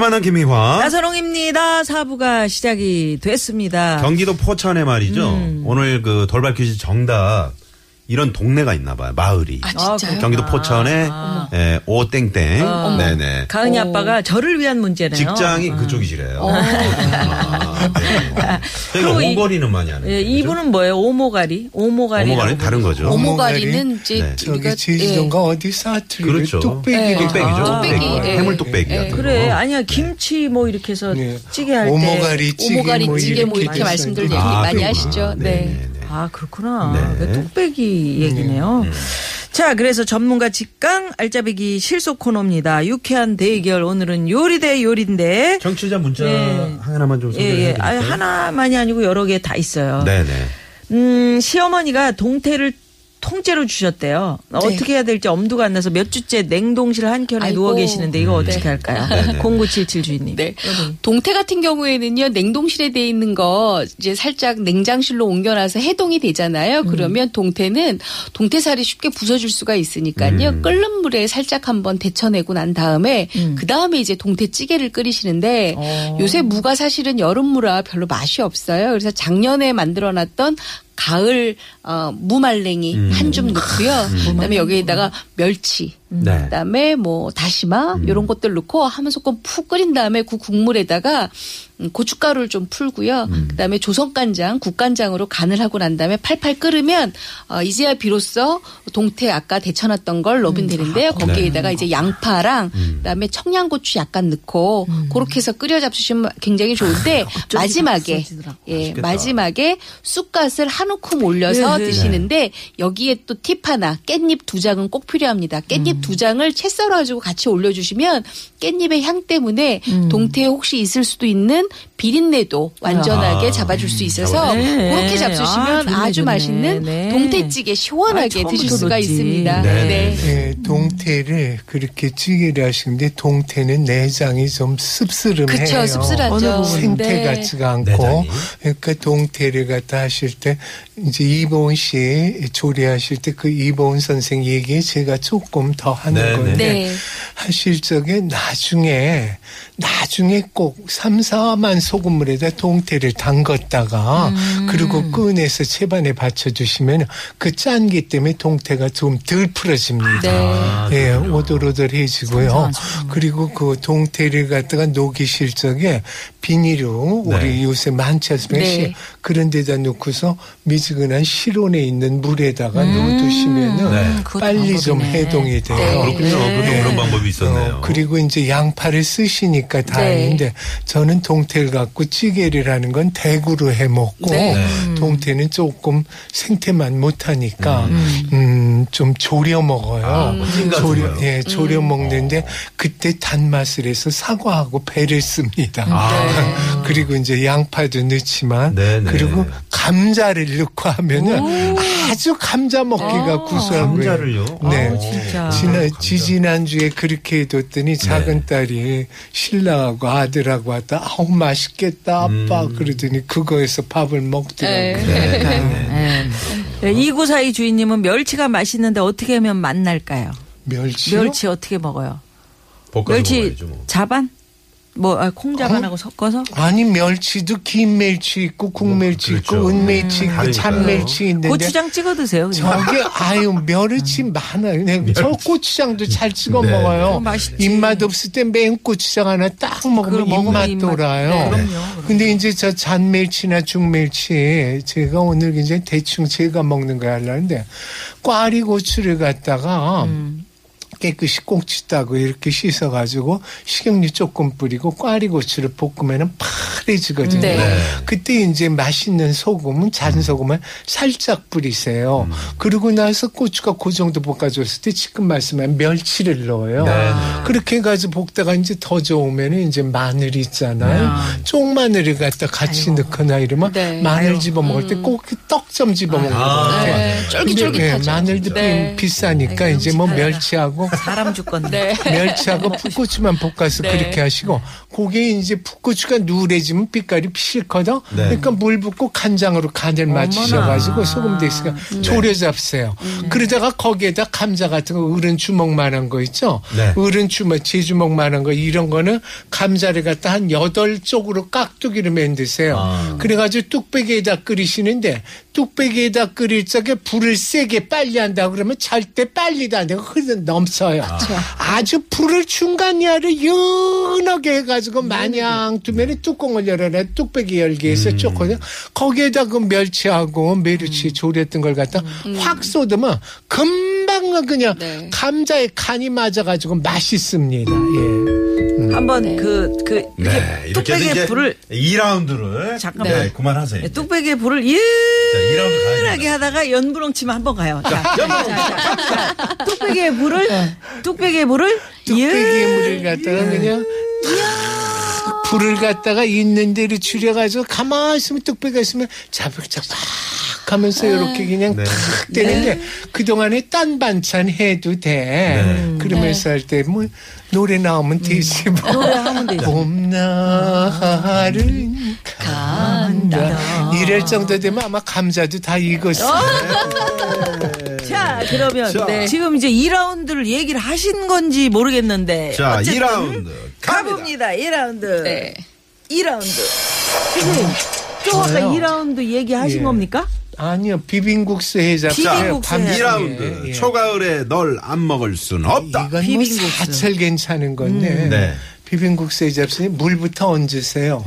만난 김미화. 나선홍입니다. 사부가 시작이 됐습니다. 경기도 포천에 말이죠. 음. 오늘 그 돌발 퀴즈 정답 이런 동네가 있나 봐요. 마을이. 아, 진짜요? 경기도 포천에 에, 오땡땡. 어. 네네. 가은이 아빠가 저를 위한 문제네요. 직장이 어. 그쪽이시래요. 아, 네. 저희가 그리고 이- 오거리는 많이 하는. 예, 이분은 뭐예요? 오모가리? 오모가리. 오모가는 다른 거죠. 오모가리는 이제 네. 저기 우리가 제주도인가 어디 사투리를 그렇죠. 뚝배기를 뚝배기죠. 아, 뚝배기. 뚝배기, 예. 해물 뚝배기 예. 같은 그래. 거. 아니야. 김치 뭐 이렇게 해서 네. 찌개 할 때. 오모가리 찌개 오모가리 뭐 찌개 뭐 이렇게 말씀들 얘기 아, 많이 그렇구나. 하시죠. 네. 네네네. 아, 그렇구나. 네. 그 뚝배기 얘기네요. 자, 그래서 전문가 직강 알짜배기 실속 코너입니다. 유쾌한 대결. 오늘은 요리 대 요리인데. 정치자 문자 예. 하나만 좀 예, 소개해 예. 드릴까요? 아, 하나만이 아니고 여러 개 다 있어요. 네네. 음, 시어머니가 동태를 통째로 주셨대요. 어떻게 해야 될지 엄두가 안 나서 몇 주째 냉동실 한 켠에 아이고. 누워 계시는데 이거 어떻게 네. 할까요? 네네. 0977 주인님. 네. 동태 같은 경우에는요, 냉동실에 돼 있는 거 이제 살짝 냉장실로 옮겨놔서 해동이 되잖아요. 음. 그러면 동태는 동태살이 쉽게 부서질 수가 있으니까요. 음. 끓는 물에 살짝 한번 데쳐내고 난 다음에 그 다음에 이제 동태찌개를 끓이시는데 음. 어. 요새 무가 사실은 여름무라 별로 맛이 없어요. 그래서 작년에 만들어놨던 가을 어, 무말랭이 음. 한줌 넣고요. 그다음에 여기에다가 멸치, 네. 그다음에 뭐 다시마 이런 것들 넣고 한 소끔 푹 끓인 다음에 그 국물에다가 음, 고춧가루를 좀 풀고요. 그다음에 조선간장, 국간장으로 간을 하고 난 다음에 팔팔 끓으면 어, 이제야 비로소 동태 아까 데쳐놨던 걸 넣으면 되는데요. 거기에다가 이제 양파랑 그다음에 청양고추 약간 넣고 그렇게 해서 끓여 잡수시면 굉장히 좋은데 마지막에 없어지더라고. 예 맛있겠다. 마지막에 쑥갓을 한 움큼 올려서 네, 네. 드시는데 여기에 또 팁 하나 깻잎 두 장은 꼭 필요합니다. 깻잎 두 장을 채 썰어가지고 같이 올려주시면 깻잎의 향 때문에 동태에 혹시 있을 수도 있는 비린내도 완전하게 아, 잡아줄 수 있어서 네. 그렇게 잡수시면 아, 아, 좋네, 주 좋네. 맛있는 네. 동태찌개 시원하게 아, 드실 수가 넣었지. 있습니다. 네. 네. 예, 동태를 그렇게 찌개를 하시는데 동태는 내장이 좀 씁쓸해요. 습쓸하죠. 부분? 생태 네. 같지가 않고. 그러니까 동태를 갖다 하실 때 이제 이보은 씨 조리하실 때 그 이보은 선생 얘기에 제가 조금 더 하는 네, 건데 네. 하실 적에 나중에 나중에 꼭 3, 4만 소금물에다 동태를 담갔다가 음. 그리고 꺼내서 채반에 받쳐주시면 그 짠기 때문에 동태가 좀 덜 풀어집니다. 네. 아, 예. 오돌오돌해지고요. 그리고 그 동태를 갖다가 녹이실 적에 비닐로 네. 우리 요새 많지 않습니까? 네. 시- 그런 데다 놓고서 미지근한 실온에 있는 물에다가 음. 넣어두시면은 네. 그것도 빨리 좀. 해동이 돼요. 네. 그렇군요. 그런, 네. 그런 방법이 있었네요. 어, 그리고 이제 양파를 쓰시 니까 다행인데 저는 동태를 갖고 찌개를 하는 건 대구로 해 먹고 네. 동태는 조금 생태만 못 하니까 음, 좀 졸여 먹어요. 아, 졸여 거요? 예, 졸여 음. 먹는데 그때 단맛을 해서 사과하고 배를 씁니다. 아. 그리고 이제 양파도 넣지만 네네. 그리고 감자를 넣고 하면은 아주 감자 먹기가 구수하고요. 감자를요? 네. 아우, 진짜. 지난 감자. 지지난 주에 그렇게 해뒀더니 작은 딸이 신랑하고 아들하고 왔다 아우 맛있겠다 아빠 그러더니 그거에서 밥을 먹더라고요. 네. 네. 이구사이 주인님은 멸치가 맛있는데 어떻게 하면 맛날까요? 멸치요? 멸치 어떻게 먹어요? 멸치 먹어야죠, 뭐. 자반? 뭐 아, 콩자반하고 섞어서? 아니 멸치도 긴 멸치 있고 국멸치 그렇죠. 있고 은멸치 있고 다르니까요. 참멸치 있는데 고추장 찍어 드세요. 그냥. 저게 아유 멸치 많아요. 그냥 저 고추장도 잘 찍어 네. 먹어요. 맛있지. 입맛 없을 때 맨 고추장 하나 딱 먹으면 입맛 입맛- 돌아요. 네, 그럼요, 그럼요. 근데 이제 저 잔멸치나 중멸치 제가 오늘 굉장히 대충 제가 먹는 거 하려는데 꽈리 고추를 갖다가 음. 깨끗이 꼭지 따고 이렇게 씻어가지고 식용유 조금 뿌리고 꽈리 고추를 볶으면은 칼 칼해지거든요. 네. 네. 그때 이제 맛있는 소금은 잔 소금을 살짝 뿌리세요. 그러고 나서 고추가 그 정도 볶아줬을 때 지금 말씀한 멸치를 넣어요. 그렇게 해가지고 볶다가 이제 더 좋으면 이제 마늘 있잖아요. 쪽마늘을 갖다 같이 넣거나 이러면 네. 마늘 집어 먹을 때 꼭 떡 좀 집어 먹는 것 같아요. 네, 쫄깃쫄깃하죠. 네, 마늘도 네. 비싸니까 이제 뭐 멸치하고 사람. 네. 멸치하고 풋고추만 볶아서 네. 그렇게 하시고 그게 이제 풋고추가 누래지 면 빛깔이 싫거든. 네. 그러니까 물 붓고 간장으로 간을 맞추셔가지고 소금 대시가 조려 잡세요. 그러다가 거기에다 감자 같은 거 어른 주먹만한 거 있죠. 네. 어른 주먹 제 주먹만한 거 이런 거는 감자를 갖다 한 여덟 쪽으로 깍두기를 만드세요. 아. 그래가지고 뚝배기에다 끓이시는데 뚝배기에다 끓일 적에 불을 세게 빨리 한다 그러면 절대 빨리도 안 되고 흐르 넘쳐요. 아 주 불을 중간이하를 연하게 해가지고 마냥 두면에 뚜껑을 열어내 뚝배기 열기 위해서 음. 좋거든요. 거기에다 그 멸치하고 메르치 조렸던 걸 갖다 확 쏟으면 금방 그냥 네. 감자에 간이 맞아가지고 맛있습니다. 예. 한번 그, 그, 네. 이렇게 해서 이제 불을, 2라운드를 잠깐만. 네, 그만하세요. 네, 뚝배기에 불을 이라운드 가야 유일하게. 하다가 연분홍치만 한번 가요. 자. 뚝배기에 불을, 뚝배기에 불을 뚝배기에 유- 물을 갖다가 그냥 탁 불을 갖다가 있는 대로 줄여가지고 가만히 있으면 뚝배기가 있으면 자박자박 하면서 이렇게 그냥 네. 탁 되는데 그동안에 딴 반찬 해도 돼. 네. 그러면서 할 때 뭐 노래 나오면 되지 뭐. 노래하면 되지. 봄날은 간다. 이럴 정도 되면 아마 감자도 다 익었어. 자, 그러면 자. 네. 지금 이제 2라운드를 얘기를 하신 건지 모르겠는데. 자, 어쨌든 2라운드 가봅니다. 갑니다. 2라운드. 네. 2라운드. 선생님, 또 아까 저요? 2라운드 얘기하신 예. 겁니까? 아니요 비빔국수 해잡. 비빔국수 밤- 해잡. 2라운드 예, 예. 초가을에 널 안 먹을 순 없다. 이건 뭐 비빔국수. 사철 괜찮은 건데 네. 비빔국수에 잡수니 물부터 얹으세요.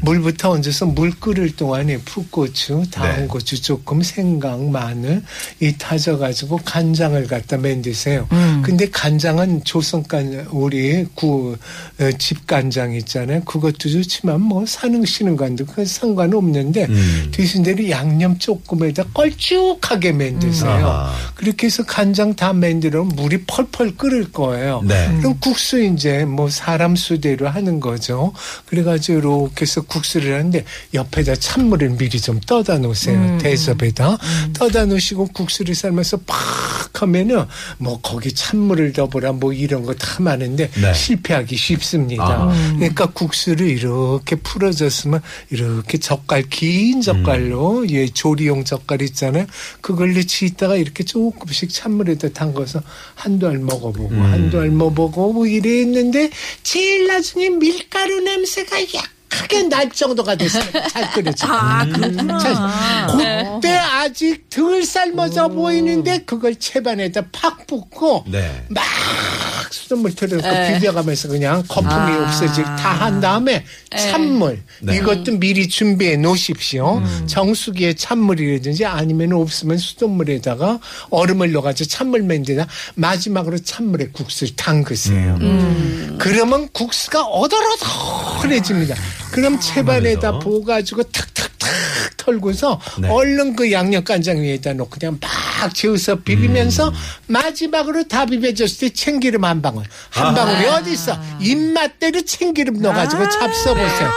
물부터 얹어서 물 끓을 동안에 풋고추, 다운 네. 고추 조금, 생강, 마늘 이 타져가지고 간장을 갖다 만드세요. 근데 간장은 조선간 우리 구 어, 집간장 있잖아요. 그것도 좋지만 뭐 사능시는 간도 그 상관없는데 음. 드신 대로 양념 조금에다 걸쭉하게 만드세요. 아하. 그렇게 해서 간장 다 만들어 물이 펄펄 끓을 거예요. 네. 그럼 국수 이제 뭐 사람 수대로 하는 거죠. 그래가지고 이렇게 해서 국수를 하는데 옆에다 찬물을 미리 좀 떠다 놓으세요. 대접에다 떠다 놓으시고 국수를 삶아서 팍 하면은 뭐 거기 찬물을 더보라 뭐 이런 거 다 많은데 네. 실패하기 쉽습니다. 아. 그러니까 국수를 이렇게 풀어졌으면 이렇게 젓갈 긴 젓갈로 음. 예 조리용 젓갈 있잖아요. 그걸로 치다가 이렇게 조금씩 찬물에다 담가서 한두 알 먹어보고 음. 한두 알 먹어보고 뭐 이랬는데 제일 나중에 밀가루 냄새가 약 하게 날 정도가 됐어요. 잘 끓여져. 아, 그렇구나. 자, 그때 아직 덜 삶아져 보이는데 그걸 채반에다 팍 붓고 네. 막 수돗물 틀어서 네. 비벼가면서 그냥 거품이 아. 없어질 다 한 다음에 찬물 네. 이것도 미리 준비해 놓으십시오. 정수기에 찬물이라든지 아니면 없으면 수돗물에다가 얼음을 넣어가지고 찬물 맨데다 마지막으로 찬물에 국수를 담그세요. 그러면 국수가 어더러더해집니다. 그럼 채반에다 그러면서. 부어가지고 탁탁탁 털고서 네. 얼른 그 양념 간장 위에다 놓고 그냥 막 저어서 비비면서 마지막으로 다 비벼줬을 때 참기름 한 방울. 한 방울이 어디 있어? 입맛대로 참기름 넣어가지고 잡숴보세요.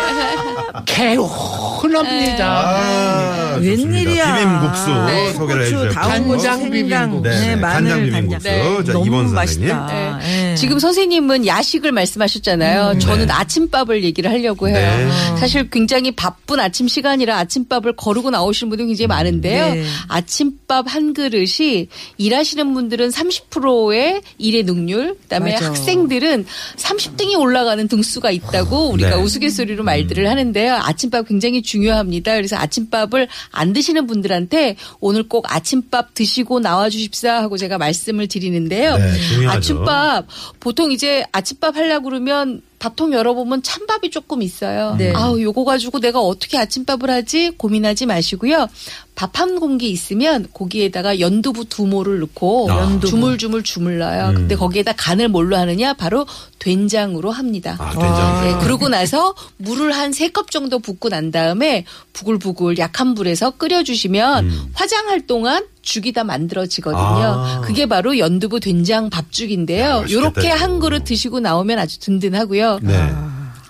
개운합니다. 아. 웬일이야. 비빔국수 네. 소개를 고추, 해주셨고. 간장 비빔국수. 네, 네, 네, 마늘, 간장 비빔국수. 네. 자, 너무 이번 맛있다. 선생님. 네. 예. 지금 선생님은 야식을 말씀하셨잖아요. 저는 아침밥을 얘기를 하려고 해요. 네. 사실 굉장히 바쁜 아침 시간이라 아침밥을 거르고 나오시는 분들이 굉장히 많은데요. 네. 아침밥 한 그릇이 일하시는 분들은 30%의 일의 능률, 그다음에 맞아. 학생들은 30등이 올라가는 등수가 있다고 우리가 네. 우스갯소리로 말들을 하는데요. 아침밥 굉장히 중요합니다. 그래서 아침밥을 안 드시는 분들한테 오늘 꼭 아침밥 드시고 나와 주십사 하고 제가 말씀을 드리는데요. 네. 아침밥 보통 이제 아침밥 하려고 그러면 밥통 열어보면 찬밥이 조금 있어요. 네. 아우 요거 가지고 내가 어떻게 아침밥을 하지 고민하지 마시고요. 밥 한 공기 있으면 거기에다가 연두부 두 모를 넣고 아. 연두부. 주물주물 주물러요. 근데 거기에다 간을 뭘로 하느냐? 바로 된장으로 합니다. 아, 된장. 네, 그러고 나서 물을 한 세 컵 정도 붓고 난 다음에 부글부글 약한 불에서 끓여주시면 화장할 동안 죽이 다 만들어지거든요. 아. 그게 바로 연두부 된장 밥죽인데요. 요렇게. 한 그릇 드시고 나오면 아주 든든하고요. 네.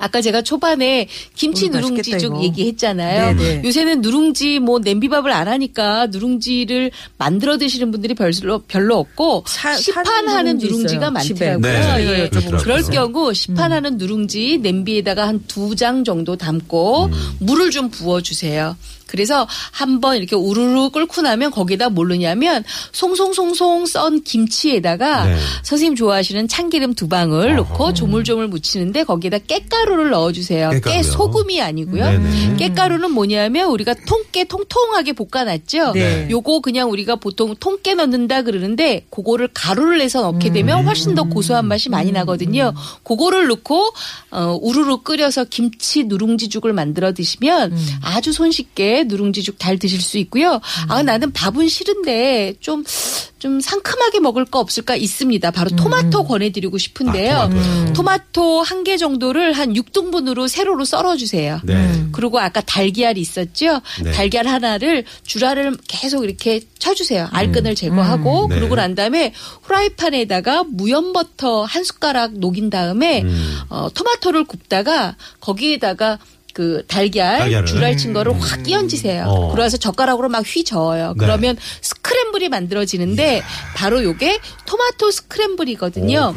아까 제가 초반에 김치 음, 맛있겠다, 누룽지죽 이거. 얘기했잖아요. 네네. 요새는 누룽지 뭐 냄비밥을 안 하니까 누룽지를 만들어 드시는 분들이 별로 별로 없고 사- 시판하는 누룽지 누룽지가 있어요, 집에. 많더라고요. 네, 예. 그렇더라고요. 그럴 경우 시판하는 누룽지 냄비에다가 한 두 장 정도 담고 물을 좀 부어 주세요. 그래서 한번 이렇게 우르르 끓고 나면 거기다 뭘 넣냐면 송송송송 썬 김치에다가 네. 선생님 좋아하시는 참기름 두 방울 넣고 조물조물 무치는데 거기에다 깻가루를 넣어주세요. 깨 깻가루요? 소금이 아니고요. 네네. 깻가루는 뭐냐면 우리가 통깨 통통하게 볶아놨죠. 네. 요거 그냥 우리가 보통 통깨 넣는다 그러는데 그거를 가루를 내서 넣게 되면 훨씬 더 고소한 맛이 많이 나거든요. 그거를 넣고 어, 우르르 끓여서 김치 누룽지죽을 만들어 드시면 아주 손쉽게 누룽지죽 잘 드실 수 있고요. 아 나는 밥은 싫은데 좀좀 상큼하게 먹을 거 없을까 있습니다. 바로 토마토 권해드리고 싶은데요. 아. 토마토 한 개 정도를 한 6등분으로 세로로 썰어주세요. 네. 그리고 아까 달걀 있었죠? 네. 달걀 하나를 주라를 계속 이렇게 쳐주세요. 알끈을 제거하고 음. 네. 그러고 난 다음에 후라이팬에다가 무염 버터 한 숟가락 녹인 다음에 음. 어, 토마토를 굽다가 거기에다가 그 달걀 달걀을. 줄알 친 거를 확 끼얹으세요. 어. 그래서 젓가락으로 막 휘 저어요. 네. 그러면 스크램블이 만들어지는데 바로 요게 토마토 스크램블이거든요.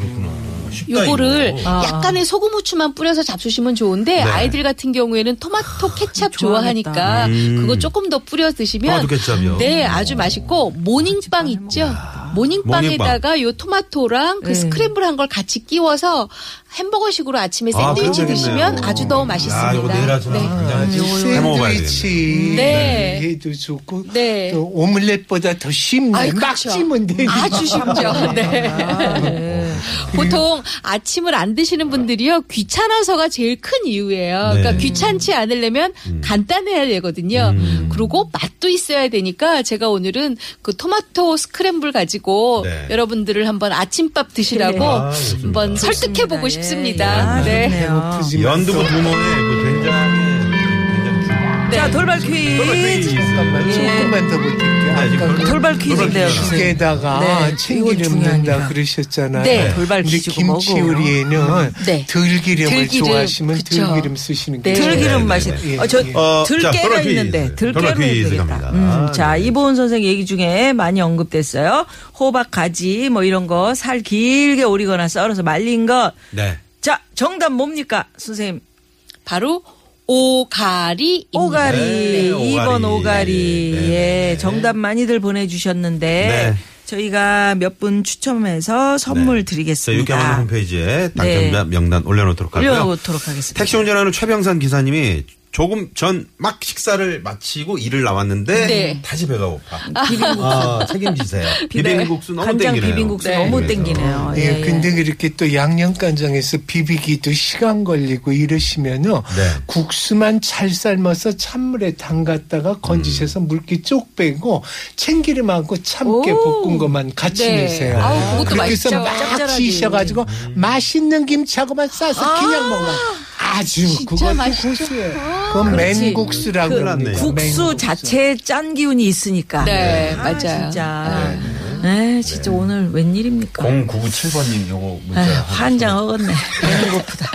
쉽다, 요거를 이거. 아. 약간의 소금 후추만 뿌려서 잡수시면 좋은데 네. 아이들 같은 경우에는 토마토 케찹 좋아하겠다. 좋아하니까 음. 그거 조금 더 뿌려 드시면? 네 아주 맛있고 모닝빵 있죠 모닝빵에다가 요 토마토랑 그 네. 스크램블 한 걸 같이 끼워서 햄버거식으로 아침에 아, 샌드위치 그러겠네요. 드시면 아주 더 맛있습니다. 아, 이거 내일 아침에 네. 해 되겠네. 샌드위치 네. 해도 좋고 네. 또 오믈렛보다 더 쉽네. 아이, 막 그렇죠. 찌면 되니까. 아주 쉽죠. 네. 아, 네. 보통 아침을 안 드시는 분들이요 귀찮아서가 제일 큰 이유예요. 그러니까 네. 귀찮지 않으려면 간단해야 되거든요. 음. 그리고 맛도 있어야 되니까 제가 오늘은 그 토마토 스크램블 가지고 네. 여러분들을 한번 아침밥 드시라고 네. 아. 한번 설득해 보고 좋습니다. 싶습니다. 예. 네. 연두부 된장죽. 자, 돌발 퀴즈. 돌발 퀴즈. 잠깐만 예. 조금 만 더 볼게요. 네, 돌발 퀴즈인데요, 네, 참기름 이건 넣는다 중요하니까. 그러셨잖아요. 네, 돌발 근데 퀴즈고 김치 뭐고. 요리에는 네. 들기름을 들기름, 좋아하시면 그쵸. 들기름 쓰시는 게 네. 좋아요. 들기름 네, 맛이. 네, 네. 어, 저 어, 자, 들깨가 돌발 퀴즈. 있는데 돌발 들깨로 해야 퀴즈 되겠다. 갑니다. 음, 자, 네. 이보은 선생 얘기 중에 많이 언급됐어요. 호박 가지 뭐 이런 거 살 길게 오리거나 썰어서 말린 것. 네. 자, 정답 뭡니까, 선생님? 바로 오가리 오가리. 네, 오가리. 2번 오가리. 네, 네, 예, 정답 많이들 보내주셨는데. 네. 저희가 몇 분 추첨해서 선물 네. 자, 드리겠습니다. 육개만 홈페이지에 네. 당첨자 명단 올려놓도록 하고요. 올려놓도록 하겠습니다. 택시 운전하는 최병산 기사님이 조금 전 막 식사를 마치고 일을 나왔는데 네. 다시 배가 고파. 아, 책임지세요. 비빔국수 너무 간장 땡기네요. 비빔국수 네. 너무 그래서. 땡기네요. 예, 예, 예. 근데 그렇게 또 양념간장에서 비비기도 시간 걸리고 이러시면은 네. 국수만 잘 삶아서 찬물에 담갔다가 건지셔서 음. 물기 쪽 빼고 참기름 하고 참깨 오. 볶은 것만 같이 네. 내세요. 아우, 그것도 맛있죠. 막 짭짤하지. 지셔가지고 음. 맛있는 김치하고만 싸서 그냥 먹어. 아주 그것도 맛있죠. 국수예요. 그건. 맨국수라고 합니다. 났네요. 국수 맨국수. 자체에 짠 기운이 있으니까. 네, 아, 맞아요. 진짜. 네, 진짜 오늘 웬일입니까? 0997번님 요거 문자. 에휴, 환장 하겠네. 배는 고프다.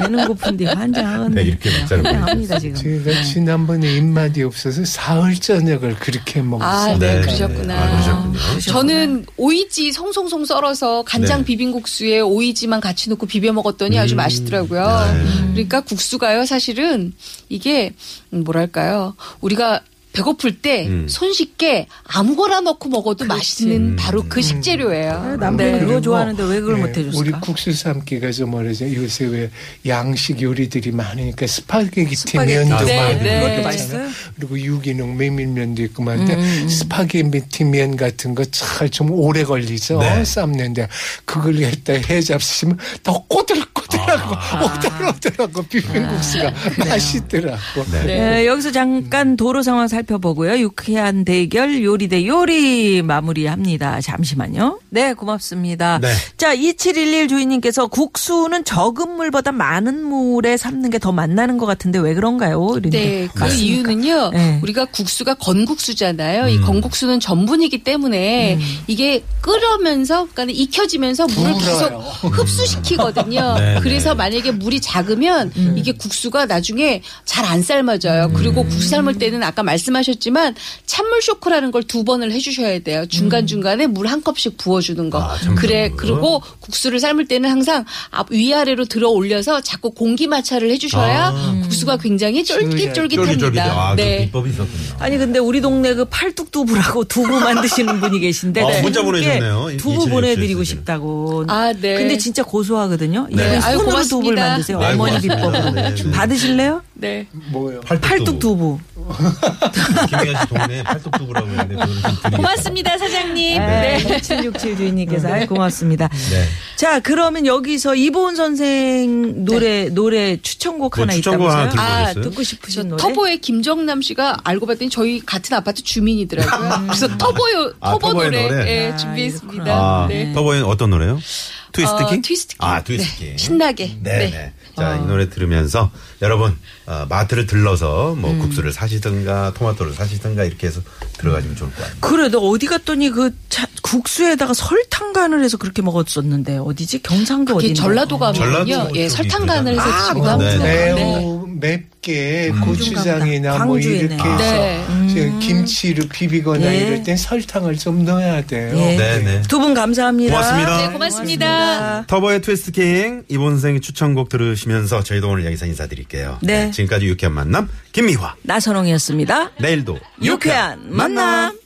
배는 고픈데 환장 하겠네. 네, 이렇게 문자를 환장합니다, 지금. 제가 지난번에 입맛이 없어서 사흘 저녁을 그렇게 먹었어요. 아, 네, 네. 그러셨구나. 아, 그러셨군요. 저는 오이지 송송송 썰어서 간장 네. 비빔국수에 오이지만 같이 넣고 비벼 먹었더니 아주 음. 맛있더라고요. 네. 그러니까 국수가요, 사실은 이게 음, 뭐랄까요. 우리가 배고플 때 음. 손쉽게 아무거나 넣고 먹어도 맛있는 바로 그 식재료예요. 남편이 네. 그거 좋아하는데 왜 그걸 예, 못 해줬을까? 우리 국수 삶기가 좀 뭐라죠? 요새 왜 양식 요리들이 많으니까 스파게티 스파게티. 면도 네, 많이 네. 먹잖아요. 맛있어요? 그리고 유기농 메밀면도 있고 많은데 스파게티 면 같은 거 잘 좀 오래 걸리죠. 네. 삶는데 그걸 일단 해 잡수시면 더 꼬들꼬들하고 오들오들 맛있더라고 비빔국수가 맛있더라고. 네. 네, 여기서 잠깐 도로 상황 살 펴보고요. 유쾌한 대결 요리 대 요리 마무리합니다. 잠시만요. 네, 고맙습니다. 네. 자, 2711 주인님께서 국수는 적은 물보다 많은 물에 삶는 게 더 맛나는 것 같은데 왜 그런가요? 이런데. 네, 그 맞습니까? 이유는요. 네. 우리가 국수가 건국수잖아요. 음. 이 건국수는 전분이기 때문에 이게 끓으면서 그러니까 익혀지면서 물을 불어요. 계속 흡수시키거든요. 네, 그래서 네. 만약에 물이 작으면 이게 국수가 나중에 잘 안 삶아져요. 그리고 국수 삶을 때는 아까 말씀 하셨지만 찬물 쇼크라는 걸 두 번을 해주셔야 돼요. 중간 중간에 물 한 컵씩 부어주는 거. 아, 그래. 그리고 국수를 삶을 때는 항상 앞 위아래로 들어 올려서 자꾸 공기 마찰을 해주셔야 아. 국수가 굉장히 쫄깃쫄깃. 쫄깃쫄깃합니다. 아, 그 네. 비법이 있었군요. 아니 근데 우리 동네 그 팔뚝두부라고 두부 만드시는 분이 계신데 어, 네, 문자 보내셨네요. 두부 2717 보내드리고. 싶다고. 아, 네. 근데 진짜 고소하거든요. 네. 아유, 손으로 고맙습니다. 두부를 만드세요. 네, 어머니. 비법으로. 네, 네. 받으실래요? 네. 뭐요? 팔뚝 두부. 김혜연 씨 동네에 팔뚝두부라고 했는데 그거는 좀 드리겠습니다. 고맙습니다, 사장님. 네. 네. 767 주인님께서 아이, 고맙습니다. 네. 자, 그러면 여기서 이보은 선생 노래 노래 추천곡 뭐 하나 추천곡 하나 있다면서요? 들고 아, 계세요? 듣고 싶으신 저 노래. 터보의 김정남 씨가 알고 봤더니 저희 같은 아파트 주민이더라고요. 그래서 터보요, 아, 터보 터보의 노래, 노래? 예, 아, 준비했습니다. 아, 네. 터보의 어떤 노래요? 트위스트 어, King? 트위스트 King. 아, 트위스트 네. King. 신나게. 네, 네. 네. 자, 이 노래 들으면서 여러분 어, 마트를 들러서 뭐 국수를 사시 든가 토마토를 사시든가 이렇게 해서 들어가시면 좋을 것 같아요. 그래, 너 어디 갔더니 그 차- 국수에다가 설탕 간을 해서 그렇게 먹었었는데 어디지? 경상도 어디? 전라도 가면요. 예, 설탕 간을 해서 아, 합니다. 네. 네. 매우 맵 게 고추장이나 뭐. 이렇게 해서 네. 지금 김치를 비비거나 예. 이럴 땐 설탕을 좀 넣어야 돼요. 예. 네, 네. 두 분 감사합니다. 고맙습니다. 네, 고맙습니다. 터보의 트위스트 킹 이본생 추천곡 들으시면서 저희도 오늘 여기서 인사드릴게요. 네. 지금까지 유쾌한 만남 김미화. 나선홍이었습니다. 내일도 유쾌한 만남.